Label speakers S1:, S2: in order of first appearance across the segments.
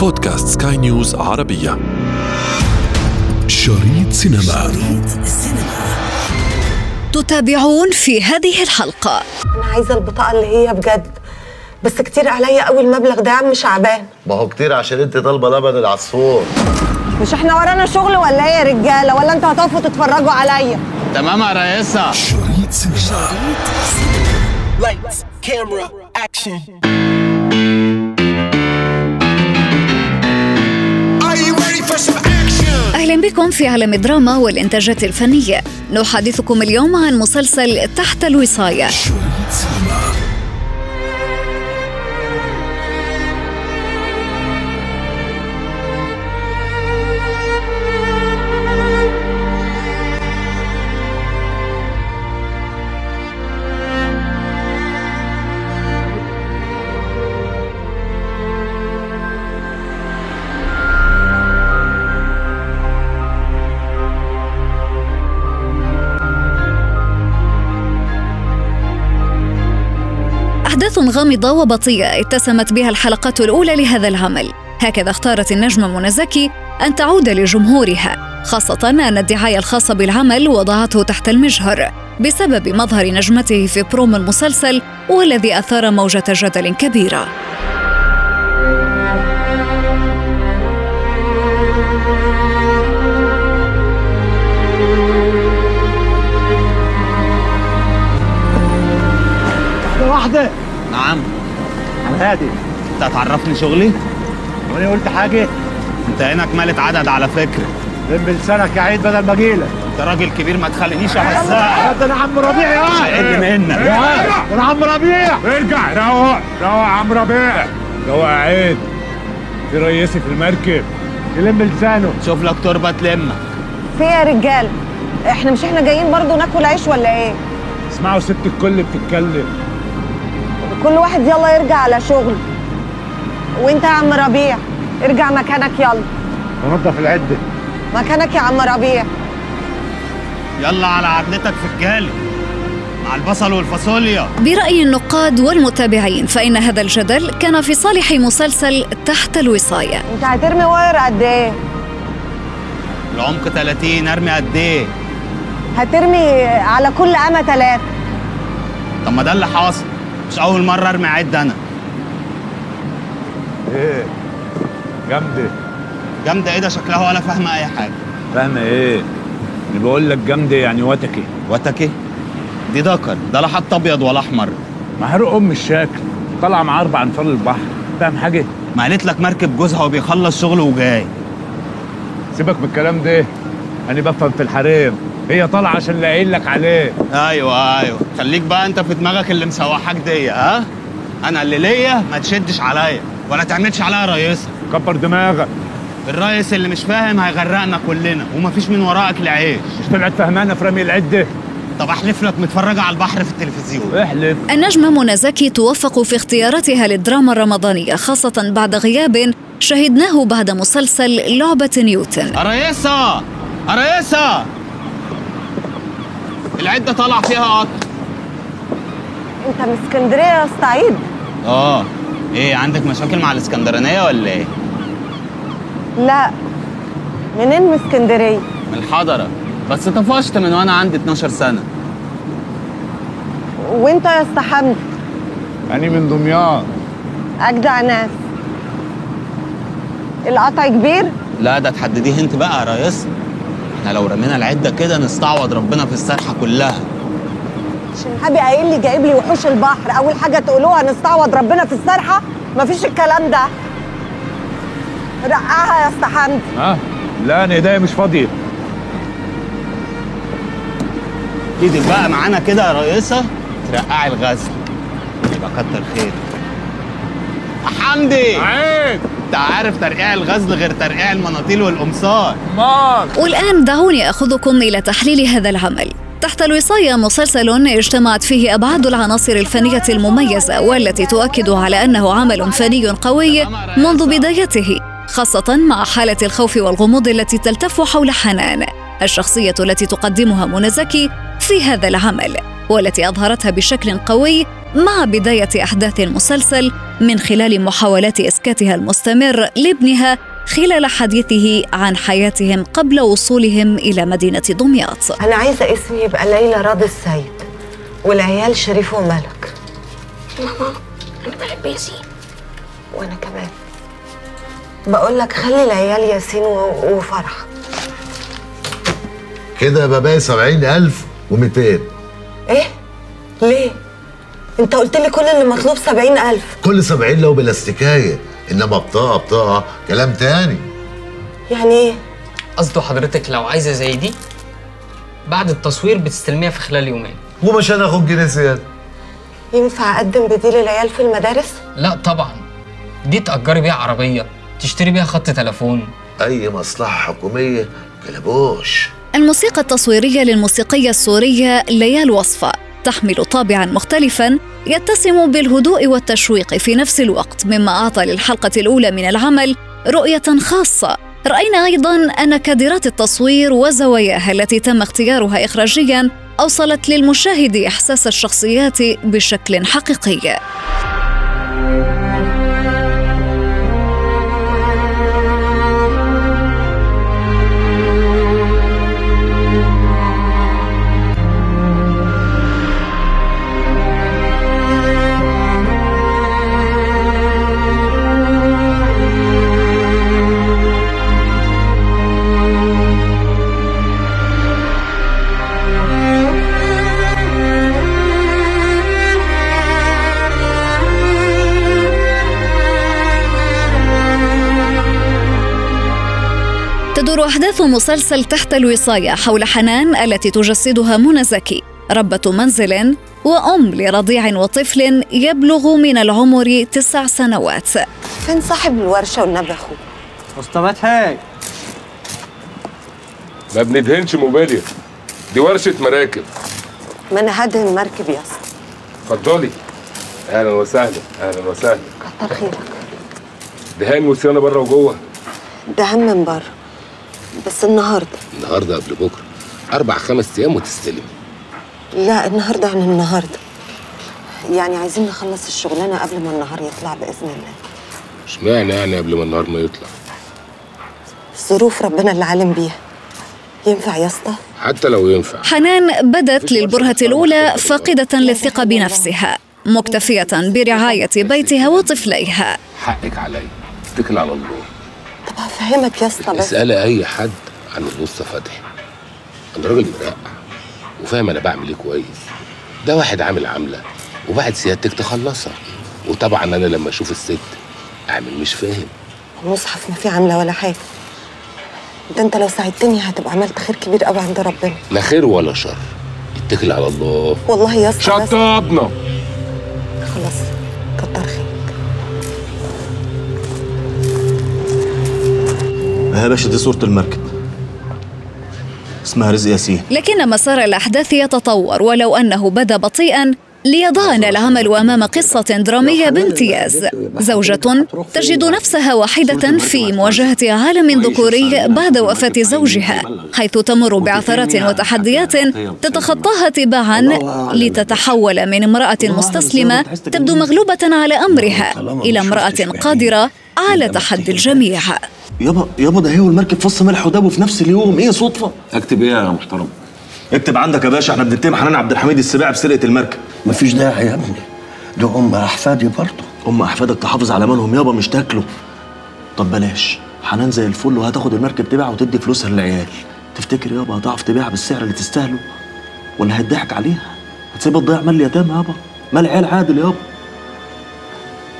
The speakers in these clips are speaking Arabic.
S1: بودكاست سكاي نيوز عربية. شريط سينما.
S2: شريط السينما
S3: تتابعون في هذه الحلقة.
S4: أنا عايزة البطاقة اللي هي بجد بس كتير عليا قوي المبلغ ده يا عم شعبان.
S5: ما هو كتير عشان انت طالبة لبن العصفور.
S4: مش إحنا ورانا شغل ولا إيه يا رجالة؟ ولا أنتوا هتقفوا تتفرجوا عليا؟
S6: تمام يا رئيسة
S1: شريط سينما.
S2: Lights, camera, action. Are
S3: أهلا بكم في عالم الدراما والإنتاجات الفنية. نحدثكم اليوم عن مسلسل تحت الوصاية. غامضة وبطيئة اتسمت بها الحلقات الأولى لهذا العمل. هكذا اختارت النجمة منى زكي أن تعود لجمهورها خاصة أن الدعاية الخاصة بالعمل وضعته تحت المجهر بسبب مظهر نجمته في بروم المسلسل والذي أثار موجة جدل كبيرة.
S7: هادي.
S6: انت هتعرفني شغلي؟
S7: وأنا قلت حاجة.
S6: انت هنا كمالة عدد على فكرة.
S7: لم لسانك يا عيد بدل ما اجيلك.
S6: انت راجل كبير ما تخلينيش احسها
S7: ده أنا عم ربيع يا
S6: شقل منك.
S7: يا أنا عم ربيع. ارجع روق روق يا عم ربيع. روق يا عيد. في رئيسي في المركب. يلم لسانه
S6: شوف لك تربة تلمك.
S4: في إيه يا رجاله إحنا مش إحنا جايين برضو ناكل عيش ولا إيه؟
S7: اسمعوا ست الكل بتتكلم.
S4: كل واحد يلا يرجع على شغل. وانت يا عم ربيع ارجع مكانك يلا.
S7: ونضف العدة.
S4: مكانك يا عم ربيع.
S6: يلا على عدلتك في الجالي مع البصل والفاصوليا.
S3: برأي النقاد والمتابعين فإن هذا الجدل كان في صالح مسلسل تحت الوصاية.
S4: انت هترمي واير قد إيه؟
S6: العمق 30 ارمي قد إيه؟
S4: هترمي على كل قامه ثلاثة
S6: طب ما ده اللي حاصل. مش أول مرة أرمي عد أنا.
S7: إيه؟ جامدة.
S6: جامدة إيه ده؟ شكلها ولا فاهمة أي حاجة.
S7: فاهمة إيه؟ اللي بقول لك جامدة يعني وتكي.
S6: وتكي؟ دي دكر ده لا حتى أبيض ولا أحمر.
S7: محروق أم الشكل طالعة مع أربع أنفار البحر. فاهم حاجة؟
S6: ما قالت لك مركب جوزها وبيخلص شغله وجاي.
S7: سيبك من الكلام ده. أنا بفهم في الحريم. هي طالعة عشان لاقيين لك عليه.
S6: أيوه أيوه. خليك بقى أنت في دماغك اللي مسوحاك دي ها؟ أنا اللي ليا ما تشدش عليا ولا تعملش عليا رئيسة
S7: كبر دماغك.
S6: الرئيس اللي مش فاهم هيغرقنا كلنا ومفيش من وراء اكل عيش
S7: مش طلعت فهمانة في رمي العدة
S6: طب أحلف لك متفرجة على البحر في التلفزيون.
S7: احلف.
S3: النجمة منى زكي توفق في اختياراتها للدراما الرمضانية خاصة بعد غياب شهدناه بعد مسلسل لعبة نيوتن.
S6: رئيسة رئيسة العدة طلع فيها قطر
S4: انت من اسكندرية يا اسطى عيد
S6: آه. إيه عندك مشاكل مع الإسكندرانية ولا إيه؟
S4: لا. منين من اسكندرية؟
S6: من الحضرة. بس طفشت من وأنا عندي 12 سنة.
S4: وإنت يا اسطى حمدي
S7: يعني من دمياط.
S4: أجدع ناس. القطع كبير؟
S6: لا ده تحدديه أنت بقى يا ريس. إحنا لو رمينا العدة كده نستعوض ربنا في السرحة كلها.
S4: شنهابي قايل لي جايب لي وحوش البحر أول حاجة تقولوها نستعوض ربنا في السرحة؟ مفيش الكلام ده. رقعها يا اسطى حمدي.
S7: ها؟ لا أنا إيديا مش فاضية.
S6: إيدك بقى معانا كده يا رئيسة. ترقعي الغزل يبقى كتر خير يا حمدي.
S7: عيد
S6: انت عارف ترقيع الغزل غير ترقيع المناطيل والقمصان.
S7: مال
S3: والآن دعوني أخذكم إلى تحليل هذا العمل. تحت الوصاية مسلسل اجتمعت فيه أبعاد العناصر الفنية المميزة والتي تؤكد على أنه عمل فني قوي منذ بدايته خاصة مع حالة الخوف والغموض التي تلتف حول حنان الشخصية التي تقدمها منى زكي في هذا العمل والتي أظهرتها بشكل قوي مع بداية أحداث المسلسل من خلال محاولات إسكاتها المستمر لابنها خلال حديثه عن حياتهم قبل وصولهم إلى مدينة دمياط.
S4: أنا عايزة اسمي يبقى ليلى راضي السيد والعيال شريف وملك.
S8: ماما أنا بحب ياسين.
S4: وأنا كمان. بقول لك خلي العيال ياسين و- وفرح.
S5: كده يبقى باقي 70200
S4: إيه؟ ليه؟ انت قلت لي كل اللي مطلوب سبعين ألف.
S5: كل 70 لو بلاستيكايه انما بطاقة بطاقة كلام تاني.
S4: يعني إيه؟
S9: قصده حضرتك لو عايزة زي دي بعد التصوير بتستلميها في خلال يومين.
S5: ومش هناخد جنيه زيادة.
S4: ينفع أقدم بديل العيال في المدارس؟
S9: لا طبعا. دي تأجري بيها عربية تشتري بيها خط تليفون.
S5: أي مصلحة حكومية؟ كلبوش
S3: الموسيقى التصويرية للموسيقية السورية ليال وصفة. تحمل طابعا مختلفا يتسم بالهدوء والتشويق في نفس الوقت مما أعطى للحلقة الأولى من العمل رؤية خاصة. رأينا أيضا أن كادرات التصوير وزواياها التي تم اختيارها إخراجيا أوصلت للمشاهد إحساس الشخصيات بشكل حقيقي. تدور أحداث مسلسل تحت الوصاية حول حنان التي تجسدها منى زكي ربة منزل وأم لرضيع وطفل يبلغ من العمر تسع سنوات.
S4: فين صاحب الورشة والنبي اخوه
S6: مصطفى هاي
S10: ما بندهنش موبيليا دي ورشة مراكب.
S4: ما أنا هدهن المركب يا أسطى.
S10: اتفضلي. أهلا وسهلا أهلا وسهلا.
S4: كتر خيرك.
S10: دهان وصيانة بره وجوه.
S4: ده هم من بره. بس النهارده.
S10: النهارده قبل بكره. أربع خمس أيام وتستلم.
S4: لا النهارده عن النهارده. يعني عايزين نخلص الشغلانة قبل ما النهار يطلع بإذن الله.
S10: اشمعنى يعني قبل ما النهار ما يطلع؟
S4: ظروف ربنا اللي عالم بيها. ينفع يا اسطى؟
S10: حتى لو ينفع.
S3: حنان بدت للبرهة الأولى فاقدة للثقة بنفسها مكتفية برعاية بيتها وطفليها.
S10: حقك عليا. اتكل على الله.
S4: طب هفهمك يا اسطى بس.
S10: اسألي أي حد عن النص فتحي. أنا راجل مرقع وفاهم أنا بعمل إيه كويس. ده واحد عامل عامله وبعد سيادتك تخلصها. وطبعا أنا لما أشوف الست أعمل مش فاهم.
S4: المصحف ما فيه عامله ولا حاجة. ده أنت لو ساعدتني هتبقى عملت خير كبير قوي عند ربنا.
S10: لا خير ولا شر. اتكل على الله.
S4: والله يا اسطى بس-
S10: شطبنا.
S11: يا باشا دي صورة المركب. اسمها رزق ياسين.
S3: لكن مسار الأحداث يتطور ولو أنه بدا بطيئا ليضعنا العمل أمام قصة درامية بامتياز. زوجة تجد نفسها واحدة في مواجهة عالم ذكوري بعد وفاة زوجها حيث تمر بعثرات وتحديات تتخطاها تباعا لتتحول من امرأة مستسلمة تبدو مغلوبة على أمرها إلى امرأة قادرة على تحدي الجميع.
S11: يابا يابا ده هي والمركب فص ملح وداب في نفس اليوم. إيه صدفة؟
S12: اكتب إيه يا محترم؟
S11: اكتب عندك يا باشا إحنا بنتهم حنان عبد الحميد السباعي بسرقة المركب.
S12: مفيش داعي يا ابني. ده أم أحفادي برضه.
S11: أم أحفادك تحافظ على مالهم يابا مش تاكله طب بلاش. حنان زي الفل وهتاخد المركب تبيعها وتدي فلوسها للعيال. تفتكر يابا هتعرف تبيعها بالسعر اللي تستاهله؟ ولا هيضحك عليها؟ هتسيبها تضيع مال اليتامى يابا؟ مال عيال عادل يابا؟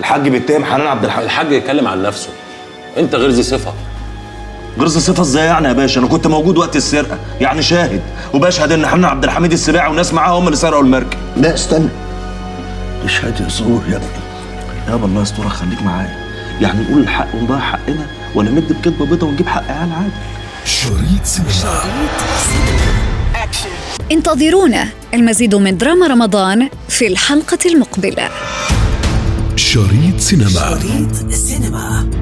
S11: الحاج بيتهم حنان عبد الحميد
S12: الحاج يتكلم عن نفسه. أنت غير ذي صفه
S11: غرز الصفة إزاي يعني يا باشا؟ أنا كنت موجود وقت السرقة. يعني شاهد. وبشهد ان حنان عبد الحميد السباعي وناس معاه هم اللي سرقوا المركب.
S12: لا استنى. دي شهاده زور يا ابني.
S11: يابا الله يسترك خليك معايا. يعني نقول الحق ونضيع حقنا ولا ند بكدبة بيضة ونجيب حق عيال عادي.
S1: شريط سينما.
S3: انتظرونا. المزيد من دراما رمضان في الحلقة المقبلة.
S1: شريط سينما.
S2: شريط
S1: سينما.